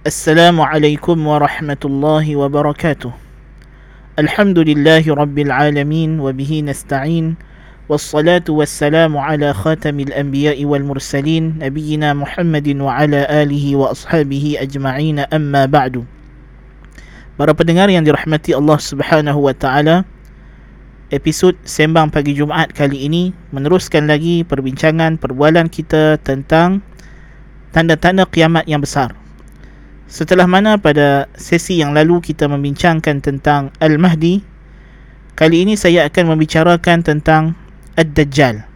Assalamualaikum warahmatullahi wabarakatuh Alhamdulillahi rabbil alamin Wabihi nasta'in. Wassalatu wassalamu ala khatamil والسلام wal mursalin الأنبياء Muhammadin wa ala alihi wa ashabihi ajma'ina amma ba'du. Para pendengar yang dirahmati Allah Subhanahu wa taala, episod sembang pagi Jumaat kali ini meneruskan lagi perbincangan perbualan kita tentang tanda-tanda kiamat yang besar. Setelah mana pada sesi yang lalu kita membincangkan tentang Al-Mahdi, kali ini saya akan membicarakan tentang Ad-Dajjal.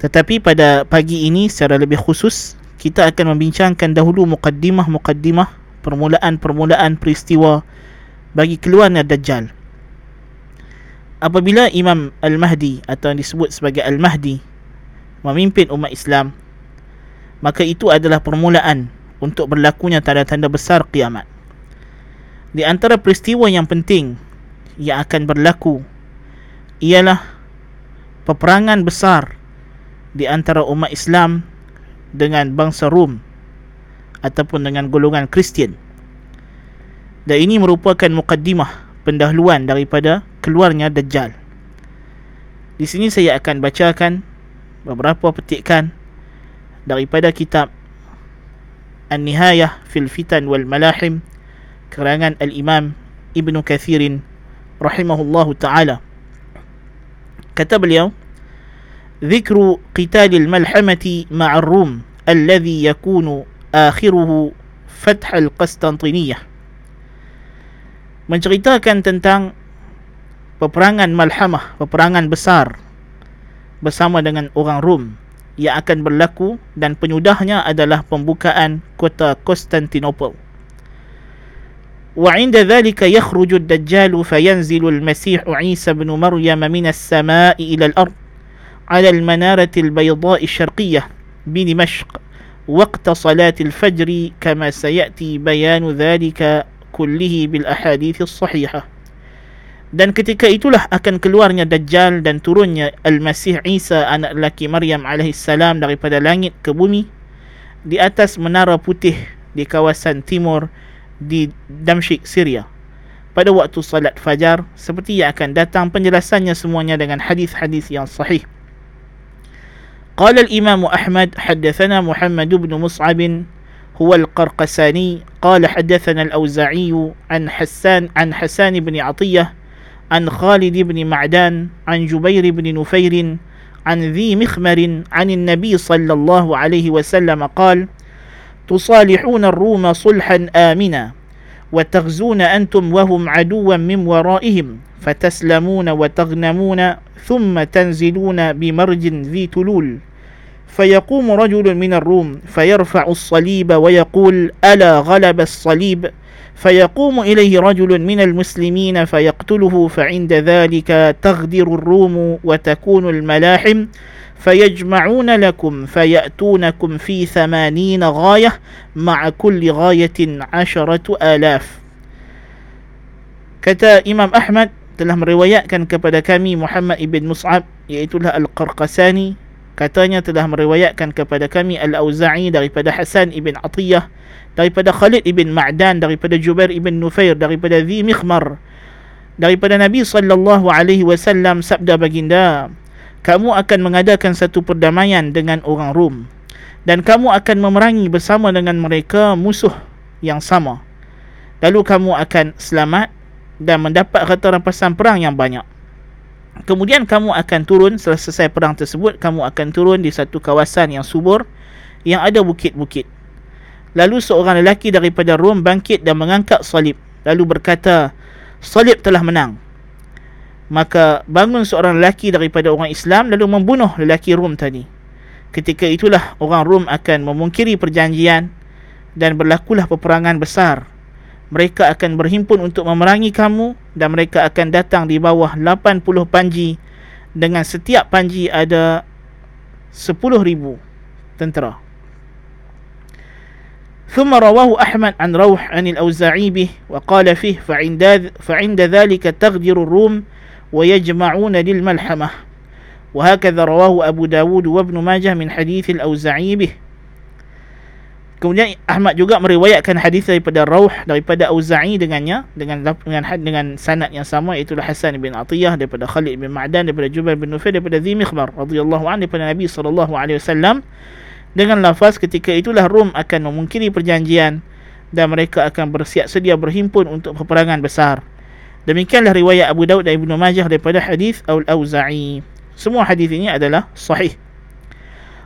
Tetapi pada pagi ini secara lebih khusus, kita akan membincangkan dahulu mukaddimah-mukaddimah permulaan-permulaan peristiwa bagi keluarnya Dajjal. Apabila Imam Al-Mahdi atau yang disebut sebagai Al-Mahdi memimpin umat Islam, maka itu adalah permulaan untuk berlakunya tanda-tanda besar kiamat. Di antara peristiwa yang penting yang akan berlaku ialah peperangan besar di antara umat Islam dengan bangsa Rom ataupun dengan golongan Kristian. Dan ini merupakan mukaddimah pendahuluan daripada keluarnya Dajjal. Di sini saya akan bacakan beberapa petikan daripada kitab An-Nihayah fil Fitan wal Malahim karangan Al-Imam Ibn Kathir rahimahullahu taala. Kata beliau ذكر قتال الملحمة مع الروم الذي يكون آخره فتح القسطنطينية menceritakan tentang peperangan malhamah peperangan besar bersama dengan orang Rom yang akan berlaku dan penyudahnya adalah pembukaan kota Konstantinopel. وعند ذلك يخرج الدجال فينزل المسيح عيسى بن مريم من السماء إلى الأرض على المنارة البيضاء الشرقية بدمشق وقت صلاة الفجر كما سيأتي بيان ذلك كله بالأحاديث الصحيحة dan ketika itulah akan keluarnya Dajjal dan turunnya Al-Masih Isa anak lelaki Maryam alaihissalam daripada langit ke bumi di atas menara putih di kawasan timur di Damsyik, Syria pada waktu salat fajar seperti yang akan datang penjelasannya semuanya dengan hadis-hadis yang sahih. قال الإمام أحمد حدثنا محمد بن مصعب هو القرقساني قال حدثنا الأوزاعي عن حسان عن حسان بن عطية عن خالد بن معدان عن جبير بن نفير عن ذي مخمر عن النبي صلى الله عليه وسلم قال تصالحون الروم صلحا آمنا وتغزون أنتم وهم عدوا من ورائهم فتسلمون وتغنمون ثم تنزلون بمرج ذي تلول فيقوم رجل من الروم فيرفع الصليب ويقول ألا غلب الصليب؟ فيقوم إليه رجل من المسلمين فيقتله فعند ذلك تغدر الروم وتكون الملاحم فيجمعون لكم فيأتونكم في ثمانين غاية مع كل غاية عشرة آلاف Kata Imam Ahmad telah meriwayatkan kepada kami Muhammad ibn Mus'ab iaitulah Al-Qarqasani katanya telah meriwayatkan kepada kami Al-Auza'i daripada Hasan ibn Atiyah daripada Khalid ibn Ma'dan daripada Jubair ibn Nufair daripada Dhi Mikhmar daripada Nabi sallallahu alaihi wasallam sabda baginda kamu akan mengadakan satu perdamaian dengan orang Rom dan kamu akan memerangi bersama dengan mereka musuh yang sama. Lalu kamu akan selamat dan mendapat harta rampasan perang yang banyak. Kemudian kamu akan turun selesai perang tersebut kamu akan turun di satu kawasan yang subur yang ada bukit-bukit lalu seorang lelaki daripada Rom bangkit dan mengangkat salib. Lalu berkata salib telah menang. Maka bangun seorang lelaki daripada orang Islam lalu membunuh lelaki Rom tadi. Ketika itulah orang Rom akan memungkiri perjanjian dan berlakulah peperangan besar. Mereka akan berhimpun untuk memerangi kamu dan mereka akan datang di bawah 80 panji. Dengan setiap panji ada 10,000 tentera. ثم رواه أحمد عن روح عن الأوزاعي به وقال فيه فعند, فعند ذلك تغدر الروم ويجمعون للملحمة وهكذا رواه أبو داود وابن ماجه من حديث الأوزاعي به Kemudian Ahmad juga meriwayatkan hadis daripada Rauh daripada Auza'i dengannya dengan dengan dengan sanad yang sama iaitu Hasan bin Atiyah daripada Khalid bin Ma'dan daripada Jubair bin Nufail daripada Zi Mikhbar radhiyallahu anhu daripada Nabi sallallahu alaihi wasallam dengan lafaz ketika itulah Rom akan memungkiri perjanjian dan mereka akan bersiap sedia berhimpun untuk peperangan besar. Demikianlah riwayat Abu Daud dan Ibnu Majah daripada hadis Al-Auza'i. Semua hadis ini adalah sahih.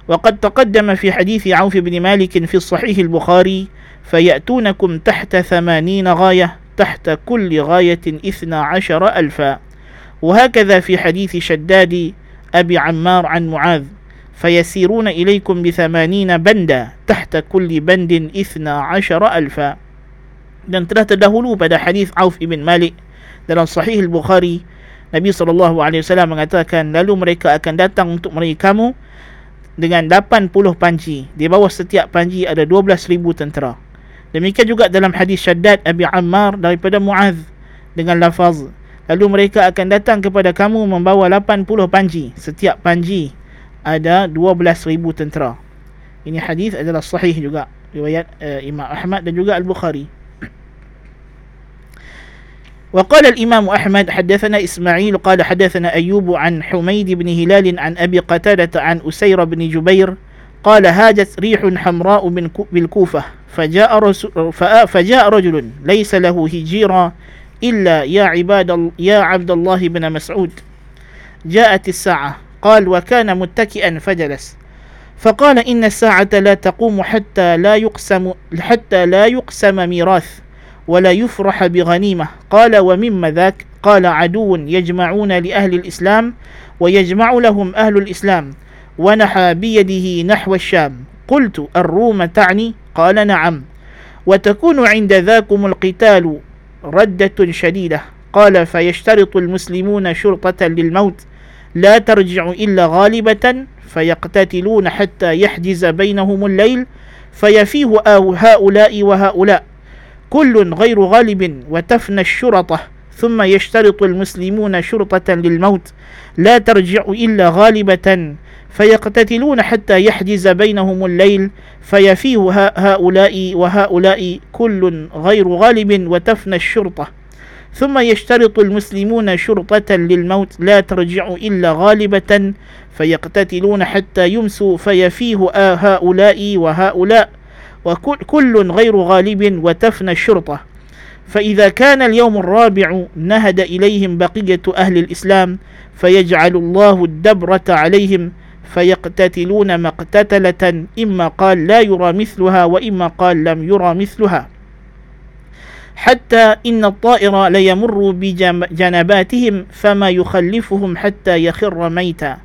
وقد تقدم في حديث عوف بن مالك في الصحيح البخاري فيأتونكم تحت ثمانين غاية تحت كل غاية إثنى عشر ألفا وهكذا في حديث شداد أبي عمار عن معاذ فيسيرون إليكم بثمانين بندا تحت كل بند إثنى عشر ألفا. Dan telah terdahulu pada hadis Auf ibn Malik. Dalam Sahih al Bukhari Nabi saw mengatakan lalu mereka akan datang untuk meraih kamu dengan 80 panji. Di bawah setiap panji ada 12000 tentera. Demikian juga dalam hadis Shaddad Abi Ammar daripada Muaz dengan lafaz lalu mereka akan datang kepada kamu membawa 80 panji. Setiap panji ada 12,000 tentera. Ini hadis adalah sahih juga. Riwayat uh, Imam Ahmad dan juga Al-Bukhari. وقال الإمام أحمد حدثنا إسماعيل قال حدثنا أيوب عن حميد بن هلال عن أبي قتادة عن أسير بن جبير قال هاجت ريح حمراء بالكوفة فجاء, رسول فجاء رجل ليس له هجيرا إلا يا عباد يا عبد الله بن مسعود جاءت الساعة قال وكان متكئا فجلس. فقال إن الساعة لا تقوم حتى لا يقسم حتى لا يقسم ميراث ولا يفرح بغنيمة. قال ومما ذاك؟ قال عدو يجمعون لأهل الإسلام ويجمع لهم أهل الإسلام ونحى بيده نحو الشام. قلت الروم تعني؟ قال نعم. وتكون عند ذاكم القتال ردة شديدة. قال فيشترط المسلمون شرطة للموت لا ترجع إلا غالبة فيقتتلون حتى يحجز بينهم الليل فيفيه هؤلاء وهؤلاء. كل غير غالب وتفنى الشرطة ثم يشترط المسلمون شرطة للموت. لا ترجع إلا غالبة فيقتتلون حتى يحجز بينهم الليل فيفيه هؤلاء وهؤلاء. كل غير غالب وتفنى الشرطة. ثم يشترط المسلمون شرطة للموت لا ترجع إلا غالبة فيقتتلون حتى يمسوا فيفيه هؤلاء وهؤلاء وكل غير غالب وتفنى الشرطة. فإذا كان اليوم الرابع نهد إليهم بقية أهل الإسلام فيجعل الله الدبرة عليهم فيقتتلون مقتتلة إما قال لا يرى مثلها وإما قال لم يرى مثلها. حتى إن الطائر ليمر بجنباتهم فما يخلفهم حتى يخر ميتا.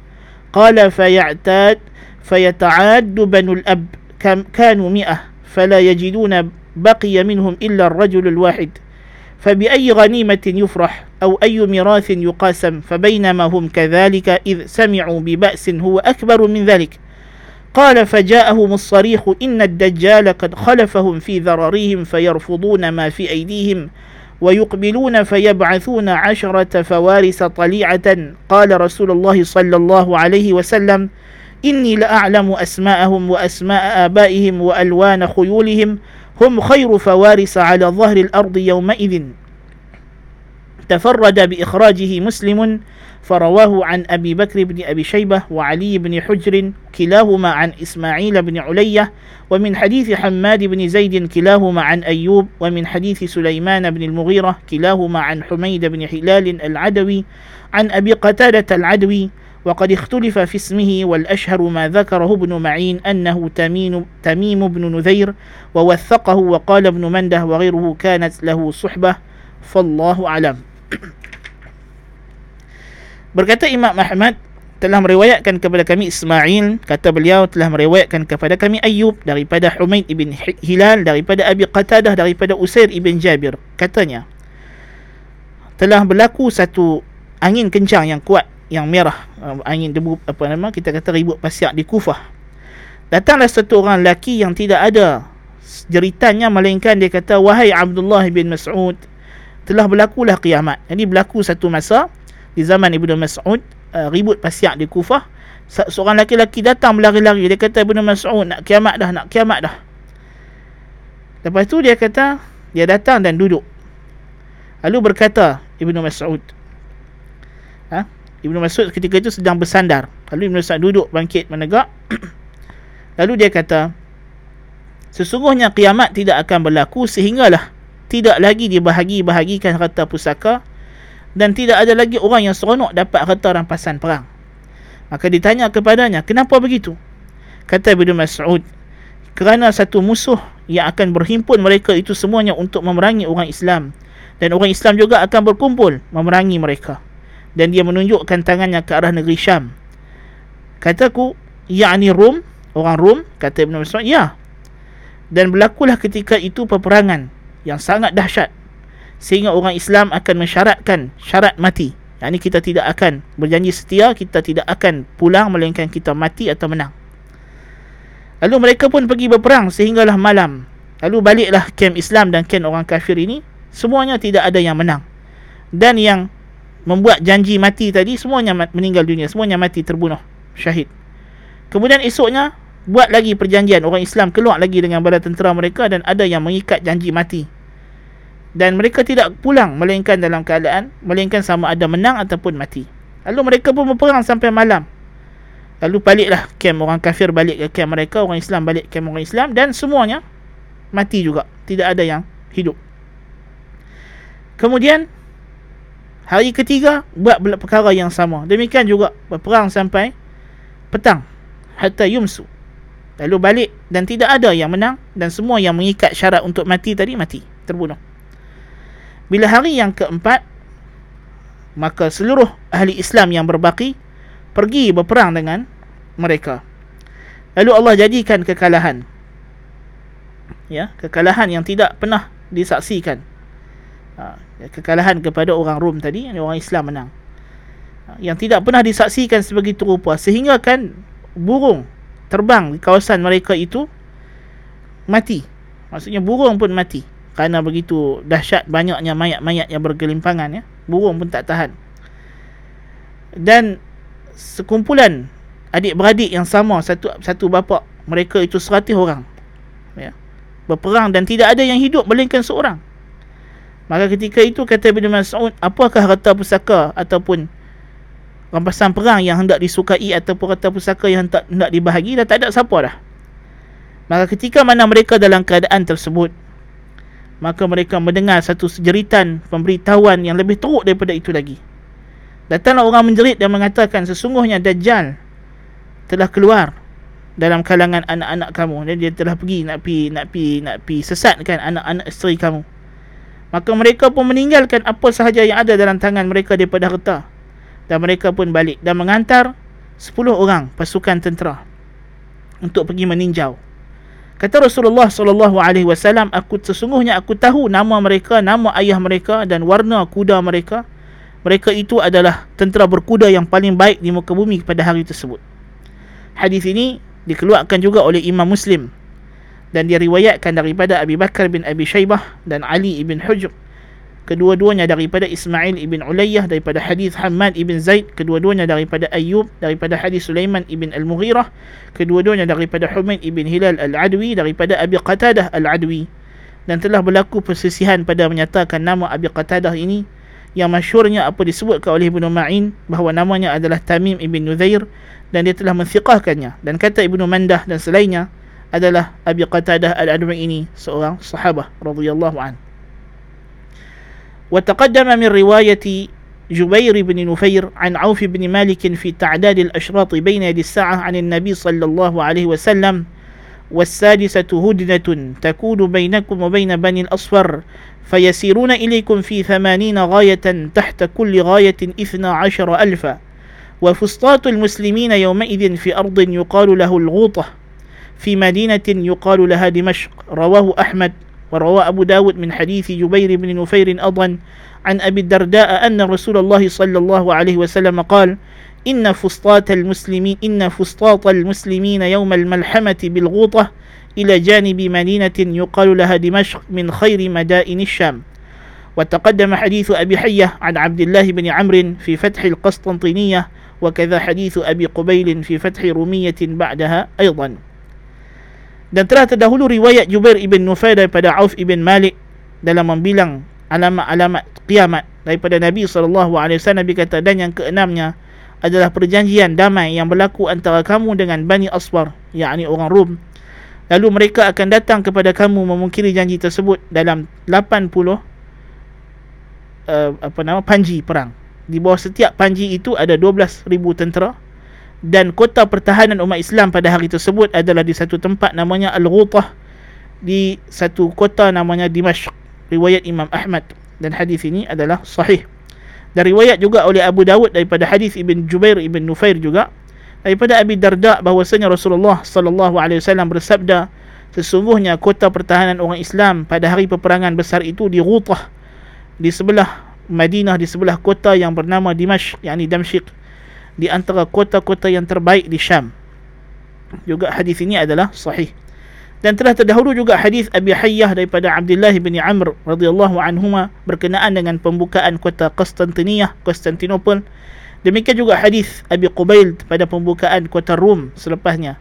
قال فيعتاد فيتعاد بنو الأب كانوا مئة فلا يجدون بقي منهم إلا الرجل الواحد. فبأي غنيمة يفرح أو أي ميراث يقاسم فبينما هم كذلك إذ سمعوا ببأس هو أكبر من ذلك. قال فجاءهم الصريخ إن الدجال قد خلفهم في ذراريهم فيرفضون ما في أيديهم ويقبلون فيبعثون عشرة فوارس طليعة. قال رسول الله صلى الله عليه وسلم إني لأعلم أسماءهم وأسماء آبائهم وألوان خيولهم. هم خير فوارس على ظهر الأرض يومئذ. تفرد بإخراجه مسلم فرواه عن أبي بكر بن أبي شيبة وعلي بن حجر كلاهما عن إسماعيل بن علية ومن حديث حماد بن زيد كلاهما عن أيوب ومن حديث سليمان بن المغيرة كلاهما عن حميد بن حلال العدوي عن أبي قتادة العدوي وقد اختلف في اسمه والأشهر ما ذكره ابن معين أنه تميم بن نذير ووثقه وقال ابن مندة وغيره كانت له صحبة فالله أعلم. Berkata Imam Ahmad telah meriwayatkan kepada kami Ismail kata beliau telah meriwayatkan kepada kami Ayub daripada Humaid ibn Hilal daripada Abi Qatadah daripada Usair ibn Jabir. Katanya telah berlaku satu angin kencang yang kuat yang merah uh, angin debu apa nama kita kata ribut pasiak di Kufah. Datanglah satu orang lelaki yang tidak ada jeritannya melainkan dia kata wahai Abdullah bin Mas'ud telah berlakulah kiamat. Jadi berlaku satu masa di zaman Ibnu Mas'ud uh, ribut pasiak di Kufah seorang lelaki-lelaki datang berlari-lari dia kata Ibnu Mas'ud nak kiamat dah nak kiamat dah Lepas tu dia kata, dia datang dan duduk. Lalu berkata Ibnu Mas'ud. Ha? Ibnu Mas'ud ketika itu sedang bersandar. Lalu Ibnu Mas'ud duduk bangkit menegak. Lalu dia kata, sesungguhnya kiamat tidak akan berlaku sehinggalah tidak lagi dibahagi-bahagikan harta pusaka dan tidak ada lagi orang yang seronok dapat harta rampasan perang. Maka ditanya kepadanya, kenapa begitu? Kata Ibnu Mas'ud, kerana satu musuh yang akan berhimpun mereka itu semuanya untuk memerangi orang Islam. Dan orang Islam juga akan berkumpul memerangi mereka. Dan dia menunjukkan tangannya ke arah negeri Syam. Kataku yakni Rom orang Rom kata Ibn Mas'ud ya. Dan berlakulah ketika itu peperangan yang sangat dahsyat sehingga orang Islam akan mensyaratkan syarat mati. Yakni kita tidak akan berjanji setia kita tidak akan pulang melainkan kita mati atau menang. Lalu mereka pun pergi berperang sehinggalah malam. Lalu baliklah kem Islam dan kem orang kafir ini. Semuanya tidak ada yang menang. Dan yang membuat janji mati tadi semuanya meninggal dunia. Semuanya mati terbunuh. Syahid. Kemudian esoknya buat lagi perjanjian. Orang Islam keluar lagi dengan bala tentera mereka dan ada yang mengikat janji mati dan mereka tidak pulang melainkan dalam keadaan melainkan sama ada menang ataupun mati lalu mereka pun berperang sampai malam lalu baliklah kem orang kafir balik ke kem mereka orang Islam balik kem orang Islam dan semuanya mati juga tidak ada yang hidup Kemudian hari ketiga buat perkara yang sama. Demikian juga berperang sampai petang hatta yumsu. Lalu balik dan tidak ada yang menang dan semua yang mengikat syarat untuk mati tadi mati, terbunuh. Bila hari yang keempat maka seluruh ahli Islam yang berbaki pergi berperang dengan mereka. Lalu Allah jadikan kekalahan. Ya, kekalahan yang tidak pernah disaksikan. Ha, kekalahan kepada orang Rom tadi orang Islam menang. Ha, yang tidak pernah disaksikan sebegitu rupa sehingga kan burung terbang di kawasan mereka itu mati. Maksudnya burung pun mati kerana begitu dahsyat banyaknya mayat-mayat yang bergelimpangan ya. Burung pun tak tahan. Dan sekumpulan adik-beradik yang sama satu satu bapa mereka itu seratus orang ya. Berperang dan tidak ada yang hidup melainkan seorang. Maka ketika itu kata Ibn Mas'ud, apakah harta pusaka ataupun rampasan perang yang hendak disukai ataupun harta pusaka yang tak hendak dibahagi? Dah tak ada siapa dah. Maka ketika mana mereka dalam keadaan tersebut, maka mereka mendengar satu sejeritan pemberitahuan yang lebih teruk daripada itu lagi. Datanglah orang menjerit dan mengatakan sesungguhnya Dajjal telah keluar dalam kalangan anak-anak kamu dan dia telah pergi nak pi nak pi nak pi sesatkan anak-anak isteri kamu. Maka mereka pun meninggalkan apa sahaja yang ada dalam tangan mereka daripada harta. Dan mereka pun balik dan mengantar 10 orang pasukan tentera untuk pergi meninjau. Kata Rasulullah sallallahu alaihi wasallam, aku sesungguhnya aku tahu nama mereka, nama ayah mereka dan warna kuda mereka. Mereka itu adalah tentera berkuda yang paling baik di muka bumi pada hari tersebut. Hadis ini dikeluarkan juga oleh Imam Muslim dan dia riwayatkan daripada Abi Bakar bin Abi Shaybah dan Ali ibn Hujr kedua-duanya daripada Ismail ibn Ulayyah daripada hadis Hamad ibn Zaid. Kedua-duanya daripada Ayyub daripada hadis Sulaiman ibn Al-Mughirah. Kedua-duanya daripada Humaid ibn Hilal Al-Adwi daripada Abi Qatadah Al-Adwi. Dan telah berlaku persisihan pada menyatakan nama Abi Qatadah ini yang masyurnya apa disebutkan oleh Ibnu Ma'in bahawa namanya adalah Tamim ibn Nuzair dan dia telah mensiqahkannya. Dan kata Ibnu Mandah dan selainnya adalah Abi Qatadah Al-Adwi ini seorang sahabah radhiyallahu an. وتقدم من رواية جبير بن نفير عن عوف بن مالك في تعداد الأشراط بين يدي الساعة عن النبي صلى الله عليه وسلم والسادسة هدنة تكون بينكم وبين بني الأصفر فيسيرون إليكم في ثمانين غاية تحت كل غاية إثنى عشر ألفا وفسطاط المسلمين يومئذ في أرض يقال له الغوطة في مدينة يقال لها دمشق رواه أحمد وروى أبو داود من حديث جبير بن نفير أضن عن أبي الدرداء أن رسول الله صلى الله عليه وسلم قال إن فسطاط المسلمين إن فسطاط المسلمين يوم الملحمة بالغوطة إلى جانب مدينة يقال لها دمشق من خير مدائن الشام. وتقدم حديث أبي حية عن عبد الله بن عمرو في فتح القسطنطينية وكذا حديث أبي قبيل في فتح رومية بعدها أيضا. Dan telah terdahulu riwayat Jubair ibn Nufair daripada Auf ibn Malik dalam membilang alamat-alamat kiamat daripada Nabi SAW Nabi kata dan yang keenamnya adalah perjanjian damai yang berlaku antara kamu dengan Bani Aswar yakni orang Rum. Lalu mereka akan datang kepada kamu memungkiri janji tersebut dalam 80 uh, apa nama panji perang. Di bawah setiap panji itu ada 12,000 tentera dan kota pertahanan umat Islam pada hari tersebut adalah di satu tempat namanya Al-Ghutah. Di satu kota namanya Dimashq. Riwayat Imam Ahmad. Dan hadis ini adalah sahih. Dan riwayat juga oleh Abu Dawud daripada hadis Ibn Jubair Ibn Nufair juga. Daripada Abi Darda bahwasanya Rasulullah sallallahu alaihi wasallam bersabda sesungguhnya kota pertahanan orang Islam pada hari peperangan besar itu di Ghutah di sebelah Madinah di sebelah kota yang bernama Dimashq yakni Damsyik di antara kota-kota yang terbaik di Syam. Juga hadis ini adalah sahih. Dan telah terdahulu juga hadis Abi Hayyah daripada Abdullah bin Amr radhiyallahu anhuma berkenaan dengan pembukaan kota Konstantiniyah, Konstantinopel. Demikian juga hadis Abi Qubail pada pembukaan kota Rom selepasnya.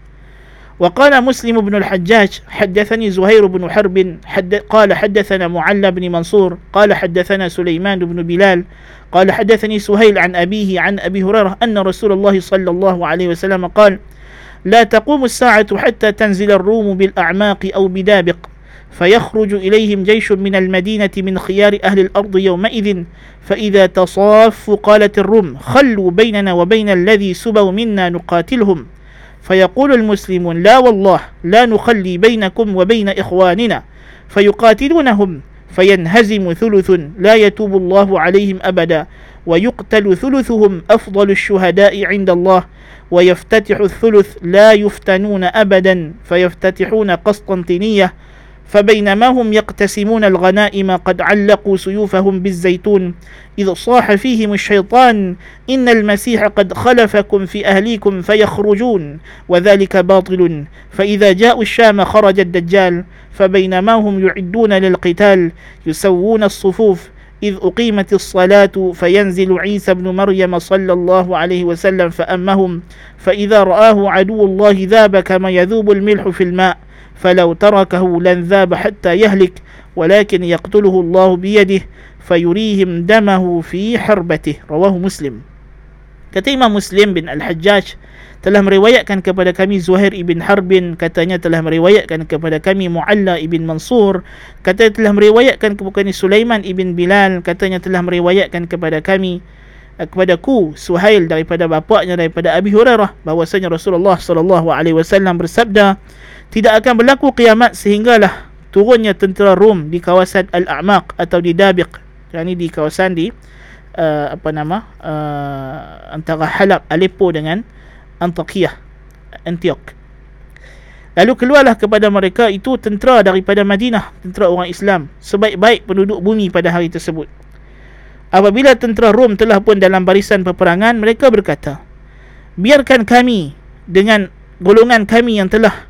وقال مسلم بن الحجاج حدثني زهير بن حرب حد قال حدثنا معلى بن منصور قال حدثنا سليمان بن بلال قال حدثني سهيل عن أبيه عن أبي هريرة أن رسول الله صلى الله عليه وسلم قال لا تقوم الساعة حتى تنزل الروم بالأعماق أو بدابق فيخرج إليهم جيش من المدينة من خيار أهل الأرض يومئذ فإذا تصاف قالت الروم خلوا بيننا وبين الذي سبوا منا نقاتلهم. فيقول المسلمون لا والله لا نخلي بينكم وبين إخواننا. فيقاتلونهم فينهزم ثلث لا يتوب الله عليهم أبدا ويقتل ثلثهم أفضل الشهداء عند الله ويفتتح الثلث لا يفتنون أبدا فيفتتحون قسطنطينية فبينما هم يقتسمون الغنائم قد علقوا سيوفهم بالزيتون إذ صاح فيهم الشيطان إن المسيح قد خلفكم في أهليكم فيخرجون وذلك باطل. فإذا جاءوا الشام خرج الدجال فبينما هم يعدون للقتال يسوون الصفوف إذ أقيمت الصلاة فينزل عيسى بن مريم صلى الله عليه وسلم فأمهم فإذا رآه عدو الله ذاب كما يذوب الملح في الماء. فلو تركه لن ذاب حتى يهلك ولكن يقتله الله بيده فيريهم دمه في حربته رواه مسلم kata Imam Muslim bin Al-Hajjaj telah meriwayatkan kepada kami Zuhair ibn Harbin katanya telah meriwayatkan kepada kami Mualla ibn Mansur katanya telah meriwayatkan kepada kami Sulaiman ibn Bilal katanya telah meriwayatkan kepada kami eh, kepada ku Suhail daripada bapaknya daripada Abi Hurairah bahwasanya Rasulullah sallallahu alaihi wasallam bersabda tidak akan berlaku kiamat sehinggalah turunnya tentera Rom di kawasan Al-A'maq atau di Dabiq. Yang ini di kawasan di uh, apa nama uh, antara Halab Aleppo dengan Antakya Antioch. Lalu keluarlah kepada mereka itu tentera daripada Madinah tentera orang Islam sebaik-baik penduduk bumi pada hari tersebut apabila tentera Rom telah pun dalam barisan peperangan mereka berkata biarkan kami dengan golongan kami yang telah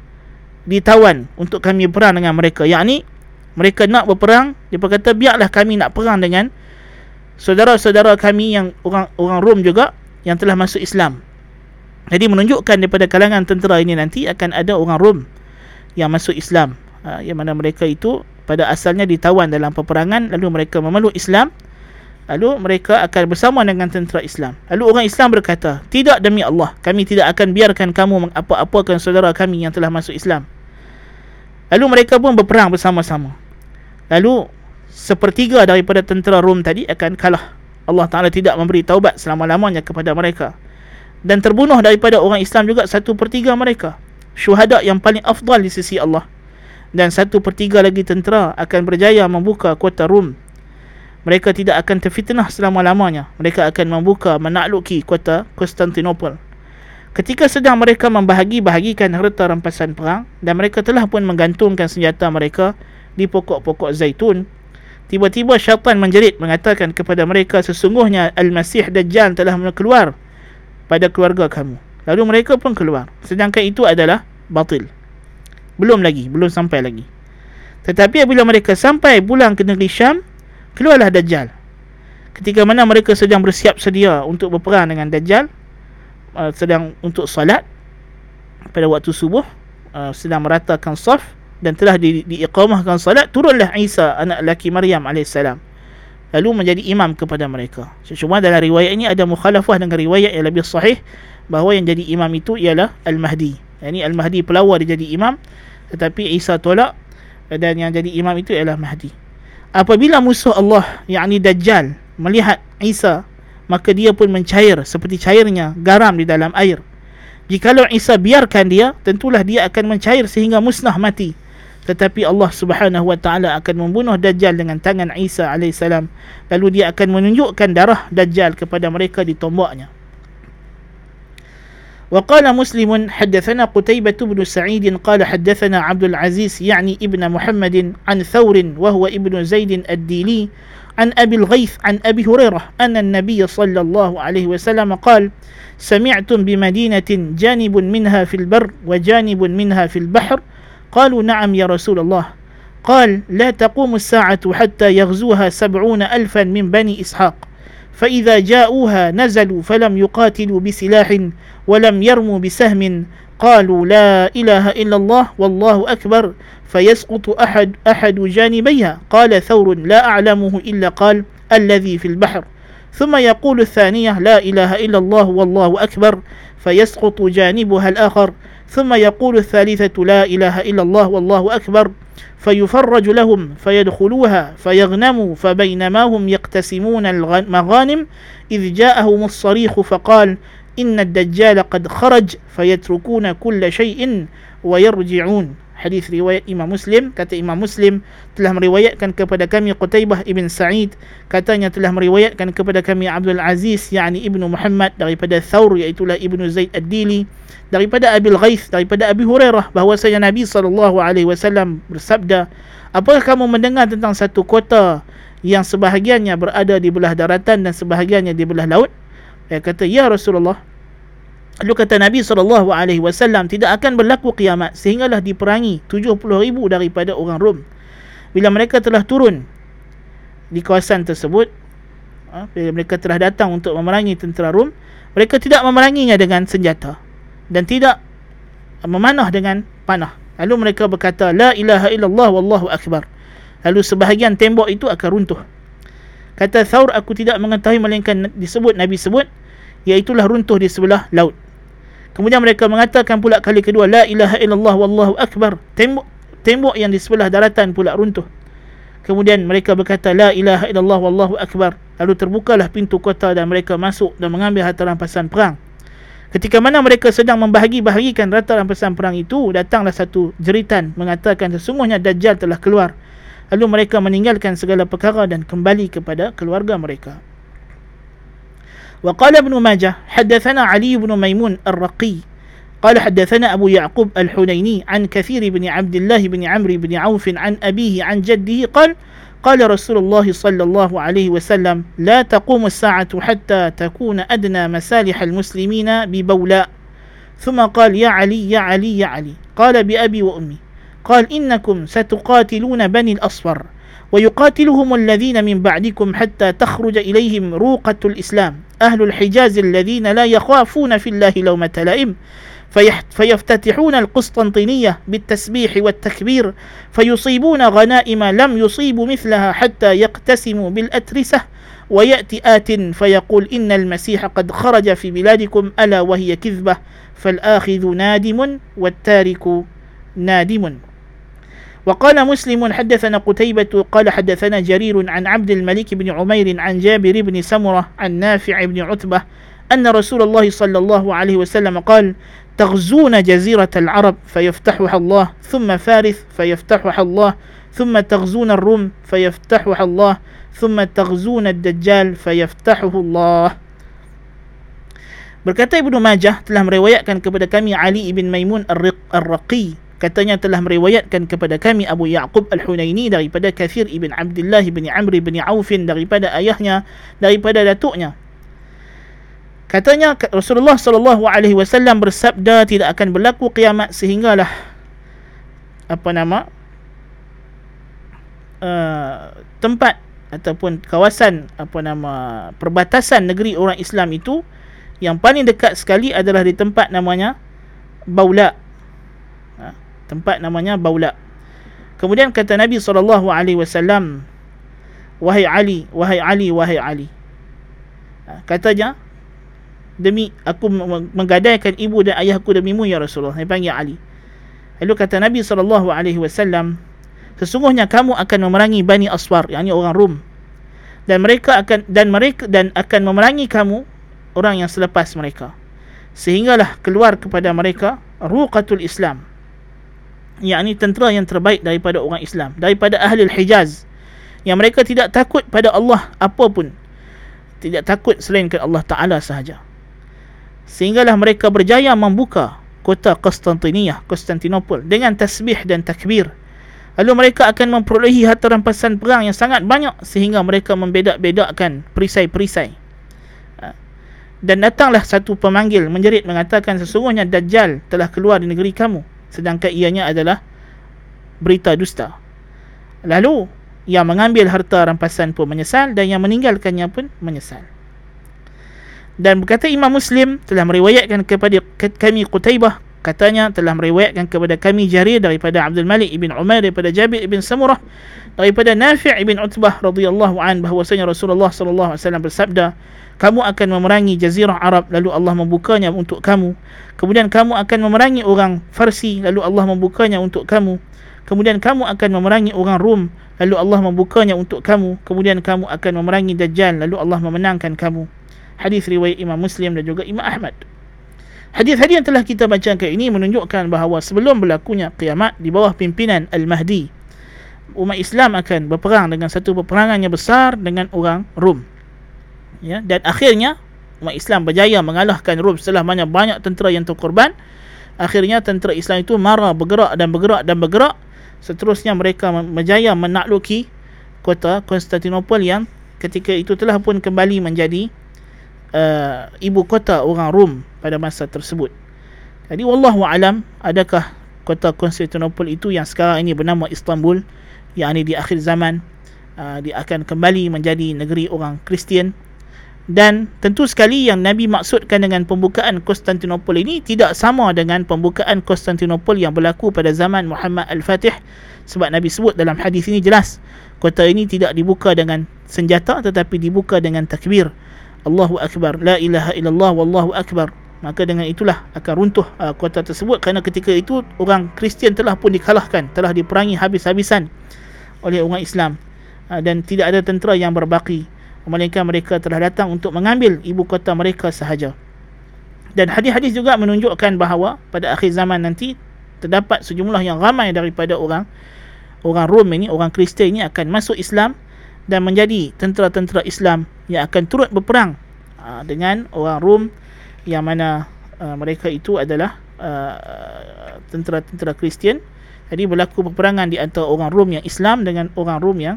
ditawan untuk kami perang dengan mereka. Yakni mereka nak berperang dia berkata biarlah kami nak perang dengan saudara-saudara kami yang orang orang Rom juga yang telah masuk Islam. Jadi menunjukkan daripada kalangan tentera ini nanti akan ada orang Rom yang masuk Islam. Ha, yang mana mereka itu pada asalnya ditawan dalam peperangan lalu mereka memeluk Islam Lalu mereka akan bersama dengan tentera Islam. Lalu orang Islam berkata, tidak demi Allah, kami tidak akan biarkan kamu mengapa-apakan saudara kami yang telah masuk Islam. Lalu mereka pun berperang bersama-sama. Lalu sepertiga daripada tentera Rom tadi akan kalah. Allah Ta'ala tidak memberi taubat selama-lamanya kepada mereka. Dan terbunuh daripada orang Islam juga satu pertiga mereka. Syuhada yang paling afdal di sisi Allah. Dan satu pertiga lagi tentera akan berjaya membuka kota Rom mereka tidak akan terfitnah selama-lamanya. Mereka akan membuka menakluki kota Konstantinopel. Ketika sedang mereka membahagi-bahagikan harta rampasan perang dan mereka telah pun menggantungkan senjata mereka di pokok-pokok zaitun, tiba-tiba syaitan menjerit mengatakan kepada mereka sesungguhnya Al-Masih Dajjal telah keluar pada keluarga kamu. Lalu mereka pun keluar. Sedangkan itu adalah batil. Belum lagi, belum sampai lagi. Tetapi apabila mereka sampai pulang ke negeri Syam, keluarlah Dajjal. Ketika mana mereka sedang bersiap sedia untuk berperang dengan Dajjal uh, sedang untuk salat pada waktu subuh uh, sedang meratakan saf dan telah di, diiqamahkan salat turunlah Isa anak laki Maryam alaihissalam. Lalu menjadi imam kepada mereka. Cuma dalam riwayat ini ada mukhalafah dengan riwayat yang lebih sahih bahawa yang jadi imam itu ialah Al-Mahdi. Ini Al-Mahdi pelawar dia jadi imam tetapi Isa tolak dan yang jadi imam itu ialah Mahdi apabila musuh Allah yakni Dajjal melihat Isa maka dia pun mencair seperti cairnya garam di dalam air Jikalau Isa biarkan dia, tentulah dia akan mencair sehingga musnah mati. Tetapi Allah Subhanahu wa taala akan membunuh Dajjal dengan tangan Isa alaihissalam. Lalu dia akan menunjukkan darah Dajjal kepada mereka di tombaknya. وقال مسلم حدثنا قتيبة بن سعيد قال حدثنا عبد العزيز يعني ابن محمد عن ثور وهو ابن زيد الديلي عن أبي الغيث عن أبي هريرة أن النبي صلى الله عليه وسلم قال سمعتم بمدينة جانب منها في البر وجانب منها في البحر؟ قالوا نعم يا رسول الله. قال لا تقوم الساعة حتى يغزوها سبعون ألفا من بني إسحاق. فإذا جاءوها نزلوا فلم يقاتلوا بسلاح ولم يرموا بسهم. قالوا لا إله إلا الله والله أكبر. فيسقط أحد أحد جانبيها. قال ثور لا أعلمه إلا قال الذي في البحر. ثم يقول الثانية لا إله إلا الله والله أكبر. فيسقط جانبها الآخر. ثم يقول الثالثة لا إله إلا الله والله أكبر فيفرج لهم فيدخلوها فيغنموا فبينما هم يقتسمون المغانم إذ جاءهم الصريخ فقال إن الدجال قد خرج فيتركون كل شيء ويرجعون. Hadis riwayat Imam Muslim. Kata Imam Muslim telah meriwayatkan kepada kami Qutaibah ibn Sa'id. Katanya telah meriwayatkan kepada kami Abdul Aziz yakni Ibnu Muhammad daripada Thawr iaitu Ibnu Zaid Ad-Dili daripada Abil Ghaith daripada Abi Hurairah bahawa saya Nabi sallallahu alaihi wasallam bersabda apakah kamu mendengar tentang satu kota yang sebahagiannya berada di belah daratan dan sebahagiannya di belah laut? Dia kata ya Rasulullah Lalu kata Nabi SAW tidak akan berlaku kiamat sehinggalah diperangi 70 ribu daripada orang Rom. Bila mereka telah turun di kawasan tersebut, ha, bila mereka telah datang untuk memerangi tentera Rom, mereka tidak memeranginya dengan senjata dan tidak memanah dengan panah. Lalu mereka berkata, La ilaha illallah wallahu akbar. Lalu sebahagian tembok itu akan runtuh. Kata Thawr, aku tidak mengetahui melainkan disebut, Nabi sebut, iaitulah runtuh di sebelah laut. Kemudian mereka mengatakan pula kali kedua la ilaha illallah wallahu akbar. Tembok tembok yang di sebelah daratan pula runtuh. Kemudian mereka berkata la ilaha illallah wallahu akbar. Lalu terbukalah pintu kota dan mereka masuk dan mengambil harta rampasan perang. Ketika mana mereka sedang membahagi-bahagikan harta rampasan perang itu, datanglah satu jeritan mengatakan sesungguhnya Dajjal telah keluar. Lalu mereka meninggalkan segala perkara dan kembali kepada keluarga mereka. وقال ابن ماجه حدثنا علي بن ميمون الرقي قال حدثنا أبو يعقوب الحنيني عن كثير بن عبد الله بن عمرو بن عوف عن أبيه عن جده قال قال رسول الله صلى الله عليه وسلم لا تقوم الساعة حتى تكون أدنى مسالح المسلمين ببولاء. ثم قال يا علي يا علي يا علي. قال بأبي وأمي. قال إنكم ستقاتلون بني الأصفر ويقاتلهم الذين من بعدكم حتى تخرج إليهم روقة الإسلام. أهل الحجاز الذين لا يخافون في الله لومة لائم فيفتتحون القسطنطينية بالتسبيح والتكبير فيصيبون غنائم لم يصيبوا مثلها حتى يقتسموا بالأترسة ويأتي آت فيقول إن المسيح قد خرج في بلادكم ألا وهي كذبة؟ فالآخذ نادم والتارك نادم. وقال مسلم حدثنا قتيبة قال حدثنا جرير عن عبد الملك بن عمير عن جابر بن سمرة عن نافع بن عتبة أن رسول الله صلى الله عليه وسلم قال تغزون جزيرة العرب فيفتحها الله ثم فارس فيفتحها الله ثم تغزون الروم فيفتحها الله ثم تغزون الدجال فيفتحه الله. Berkata Ibnu Majah telah meriwayatkan kepada kami Ali ibn Maimun Ar-Raqi katanya telah meriwayatkan kepada kami Abu Ya'qub Al-Hunaini daripada Kathir ibn Abdullah ibn Amr ibn Aufin daripada ayahnya daripada datuknya katanya Rasulullah sallallahu alaihi wasallam bersabda tidak akan berlaku kiamat sehinggalah apa nama uh, tempat ataupun kawasan apa nama perbatasan negeri orang Islam itu yang paling dekat sekali adalah di tempat namanya Baula? Tempat namanya Baula. Kemudian kata Nabi SAW wahai Ali wahai Ali wahai Ali. Ha, katanya demi aku menggadaikan ibu dan ayahku demimu ya Rasulullah. Dia panggil Ali. Lalu kata Nabi SAW sesungguhnya kamu akan memerangi Bani Aswar yakni orang Rum. Dan mereka akan dan mereka dan akan memerangi kamu orang yang selepas mereka. Sehinggalah keluar kepada mereka ruqatul Islam yakni tentera yang terbaik daripada orang Islam daripada ahli Hijaz. Yang mereka tidak takut pada Allah apapun tidak takut selainkan Allah Ta'ala sahaja. Sehinggalah mereka berjaya membuka kota Konstantiniyah Konstantinopel dengan tasbih dan takbir. Lalu mereka akan memperolehi harta rampasan perang yang sangat banyak sehingga mereka membedak-bedakkan perisai-perisai. Ha. dan datanglah satu pemanggil menjerit mengatakan sesungguhnya Dajjal telah keluar di negeri kamu sedangkan ianya adalah berita dusta lalu yang mengambil harta rampasan pun menyesal dan yang meninggalkannya pun menyesal. Dan berkata Imam Muslim telah meriwayatkan kepada kami Qutaibah katanya telah meriwayatkan kepada kami Jarir daripada Abdul Malik ibn Umar daripada Jabir ibn Samurah daripada Nafi' ibn Utbah radhiyallahu an bahwasanya Rasulullah sallallahu alaihi wasallam bersabda kamu akan memerangi jazirah Arab lalu Allah membukanya untuk kamu. Kemudian kamu akan memerangi orang Farsi lalu Allah membukanya untuk kamu. Kemudian kamu akan memerangi orang Rum lalu Allah membukanya untuk kamu. Kemudian kamu akan memerangi Dajjal lalu Allah memenangkan kamu. Hadis riwayat Imam Muslim dan juga Imam Ahmad hadis-hadis yang telah kita bacakan ini menunjukkan bahawa sebelum berlakunya kiamat di bawah pimpinan Al-Mahdi umat Islam akan berperang dengan satu peperangan yang besar dengan orang Rum. Ya dan akhirnya umat Islam berjaya mengalahkan Rum setelah banyak banyak tentera yang terkorban. Akhirnya tentera Islam itu marah bergerak dan bergerak dan bergerak. Seterusnya mereka berjaya menakluki kota Konstantinopel yang ketika itu telah pun kembali menjadi uh, ibu kota orang Rom pada masa tersebut. Jadi wallahu alam adakah kota Konstantinopel itu yang sekarang ini bernama Istanbul yang ini di akhir zaman uh, dia akan kembali menjadi negeri orang Kristian dan tentu sekali yang Nabi maksudkan dengan pembukaan Konstantinopel ini tidak sama dengan pembukaan Konstantinopel yang berlaku pada zaman Muhammad Al-Fatih sebab Nabi sebut dalam hadis ini jelas kota ini tidak dibuka dengan senjata tetapi dibuka dengan takbir Allahu Akbar La ilaha illallah Wallahu Akbar. Maka dengan itulah akan runtuh uh, kota tersebut. Kerana ketika itu orang Kristian telah pun dikalahkan telah diperangi habis-habisan oleh orang Islam. Uh, dan tidak ada tentera yang berbaki melainkan mereka telah datang untuk mengambil ibu kota mereka sahaja. Dan hadis-hadis juga menunjukkan bahawa pada akhir zaman nanti terdapat sejumlah yang ramai daripada orang orang Rom ini, orang Kristian ini akan masuk Islam dan menjadi tentera-tentera Islam yang akan turut berperang uh, dengan orang Rom yang mana uh, mereka itu adalah uh, tentera-tentera Kristian. Jadi berlaku peperangan di antara orang Rom yang Islam dengan orang Rom yang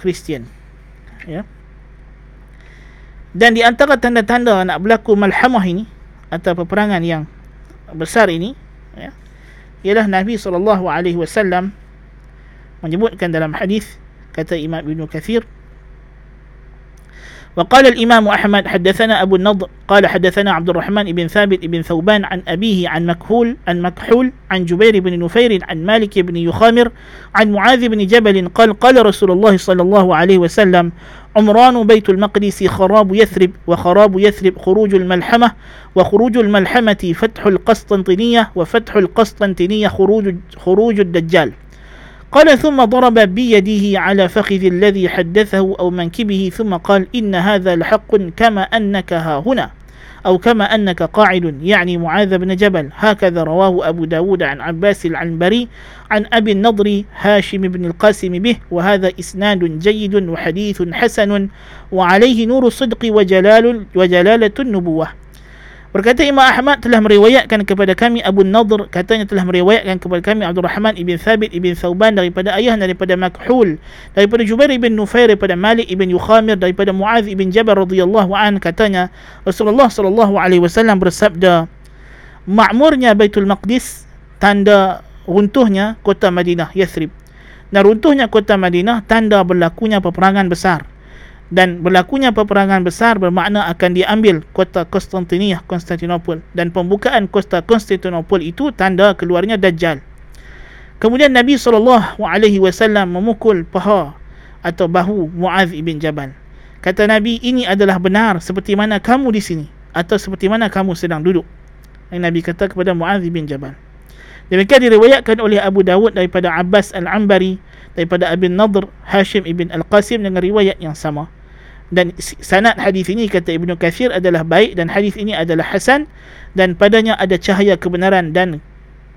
Kristian. Ya. Dan di antara tanda-tanda nak berlaku malhamah ini atau peperangan yang besar ini ya, ialah Nabi SAW menyebutkan dalam hadis kata Imam Ibn Kathir وقال الإمام أحمد حدثنا أبو النضر قال حدثنا عبد الرحمن بن ثابت بن ثوبان عن أبيه عن مكحول عن مكحول عن جبير بن نفير عن مالك بن يخامر عن معاذ بن جبل قال قال رسول الله صلى الله عليه وسلم عمران بيت المقدس خراب يثرب وخراب يثرب خروج الملحمة وخروج الملحمة فتح القسطنطينية وفتح القسطنطينية خروج خروج الدجال. قال ثم ضرب بيده على فخذ الذي حدثه أو منكبه ثم قال إن هذا لحق كما أنك ها هنا. أو كما أنك قاعد يعني معاذ بن جبل. هكذا رواه أبو داود عن عباس العنبري عن أبي النضر هاشم بن القاسم به وهذا إسناد جيد وحديث حسن وعليه نور الصدق وجلال وجلالة النبوة. Berkata Imam Ahmad telah meriwayatkan kepada kami Abu Nadr katanya telah meriwayatkan kepada kami Abdul Rahman ibn Thabit ibn Thauban daripada ayah daripada Makhul daripada Jubair ibn Nufair daripada Malik ibn Yukhamir daripada Muaz ibn Jabal radhiyallahu an katanya Rasulullah sallallahu alaihi wasallam bersabda makmurnya Baitul Maqdis tanda runtuhnya kota Madinah Yathrib. Dan runtuhnya kota Madinah tanda berlakunya peperangan besar dan berlakunya peperangan besar bermakna akan diambil kota Konstantiniyah Konstantinopel dan pembukaan kota Konstantinopel itu tanda keluarnya Dajjal Kemudian Nabi SAW memukul paha atau bahu Muaz ibn Jabal. Kata Nabi, ini adalah benar seperti mana kamu di sini atau seperti mana kamu sedang duduk. Yang Nabi kata kepada Muaz ibn Jabal. Demikian diriwayatkan oleh Abu Dawud daripada Abbas Al-Ambari daripada Abin Nadr Hashim ibn Al-Qasim dengan riwayat yang sama. Dan sanad hadis ini kata Ibnu Kathir adalah baik dan hadis ini adalah hasan dan padanya ada cahaya kebenaran dan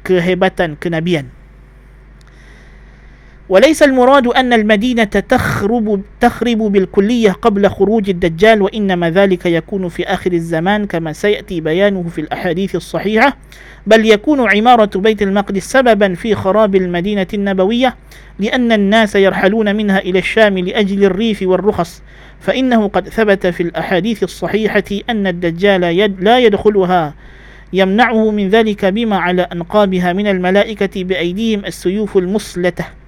kehebatan kenabian. وليس المراد أن المدينة تخرب, تخرب بالكلية قبل خروج الدجال وإنما ذلك يكون في آخر الزمان كما سيأتي بيانه في الأحاديث الصحيحة. بل يكون عمارة بيت المقدس سببا في خراب المدينة النبوية لأن الناس يرحلون منها إلى الشام لأجل الريف والرخص. فإنه قد ثبت في الأحاديث الصحيحة أن الدجال يد لا يدخلها. يمنعه من ذلك بما على أنقابها من الملائكة بأيديهم السيوف المصلته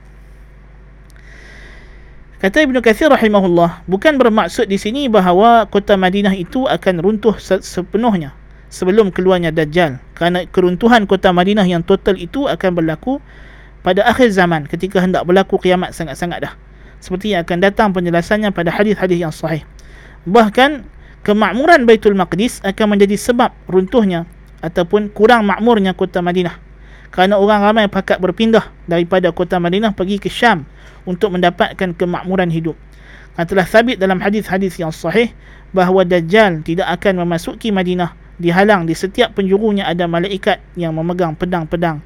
Kata Ibn Kathir rahimahullah, bukan bermaksud di sini bahawa kota Madinah itu akan runtuh sepenuhnya sebelum keluarnya Dajjal. Kerana keruntuhan kota Madinah yang total itu akan berlaku pada akhir zaman ketika hendak berlaku kiamat sangat-sangat dah. Seperti yang akan datang penjelasannya pada hadis-hadis yang sahih. Bahkan kemakmuran Baitul Maqdis akan menjadi sebab runtuhnya ataupun kurang makmurnya kota Madinah. Kerana orang ramai pakat berpindah daripada kota Madinah pergi ke Syam untuk mendapatkan kemakmuran hidup. Dan telah sabit dalam hadis-hadis yang sahih bahawa Dajjal tidak akan memasuki Madinah dihalang di setiap penjurunya ada malaikat yang memegang pedang-pedang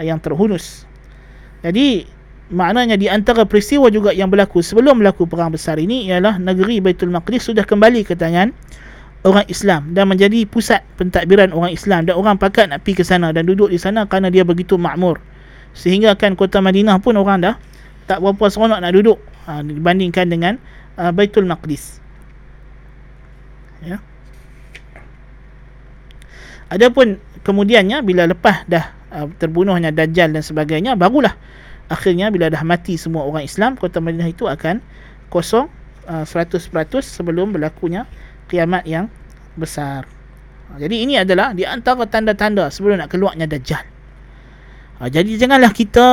yang terhunus. Jadi maknanya di antara peristiwa juga yang berlaku sebelum berlaku perang besar ini ialah negeri Baitul Maqdis sudah kembali ke tangan orang Islam dan menjadi pusat pentadbiran orang Islam dan orang pakat nak pergi ke sana dan duduk di sana kerana dia begitu makmur. Sehingga kan kota Madinah pun orang dah tak berapa seronok nak duduk ha, dibandingkan dengan uh, Baitul Maqdis. Ya. Adapun kemudiannya bila lepas dah uh, terbunuhnya Dajjal dan sebagainya barulah akhirnya bila dah mati semua orang Islam kota Madinah itu akan kosong uh, 100% sebelum berlakunya kiamat yang besar. Jadi ini adalah di antara tanda-tanda sebelum nak keluarnya Dajjal. Ha, jadi janganlah kita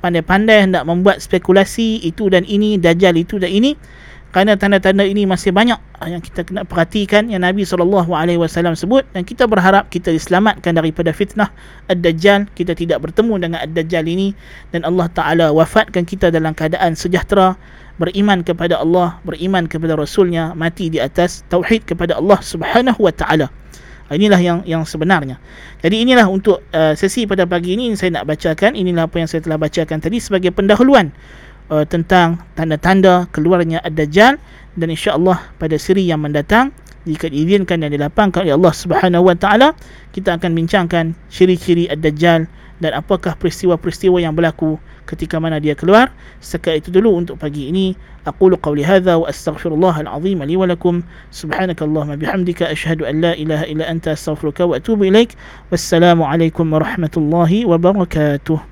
pandai-pandai hendak membuat spekulasi itu dan ini, dajjal itu dan ini. Kerana tanda-tanda ini masih banyak yang kita kena perhatikan yang Nabi SAW sebut. Dan kita berharap kita diselamatkan daripada fitnah Ad-Dajjal. Kita tidak bertemu dengan Ad-Dajjal ini. Dan Allah Ta'ala wafatkan kita dalam keadaan sejahtera. Beriman kepada Allah, beriman kepada Rasulnya. Mati di atas tauhid kepada Allah Subhanahu Wa Ta'ala. Inilah yang yang sebenarnya. Jadi inilah untuk uh, sesi pada pagi ini saya nak bacakan. Inilah apa yang saya telah bacakan tadi sebagai pendahuluan uh, tentang tanda-tanda keluarnya Ad-Dajjal dan insya-Allah pada siri yang mendatang jika diizinkan dan dilapangkan oleh Allah Subhanahu Wa Taala kita akan bincangkan ciri-ciri Ad-Dajjal dan apakah peristiwa-peristiwa yang berlaku ketika mana dia keluar? Setakat itu dulu untuk pagi ini aqulu qawli hadha wa astaghfirullah al-azim li wa lakum. Subhanakallahumma bihamdika ashhadu an la ilaha illa anta astaghfiruka wa atubu ilaik. Wassalamu alaikum warahmatullahi wabarakatuh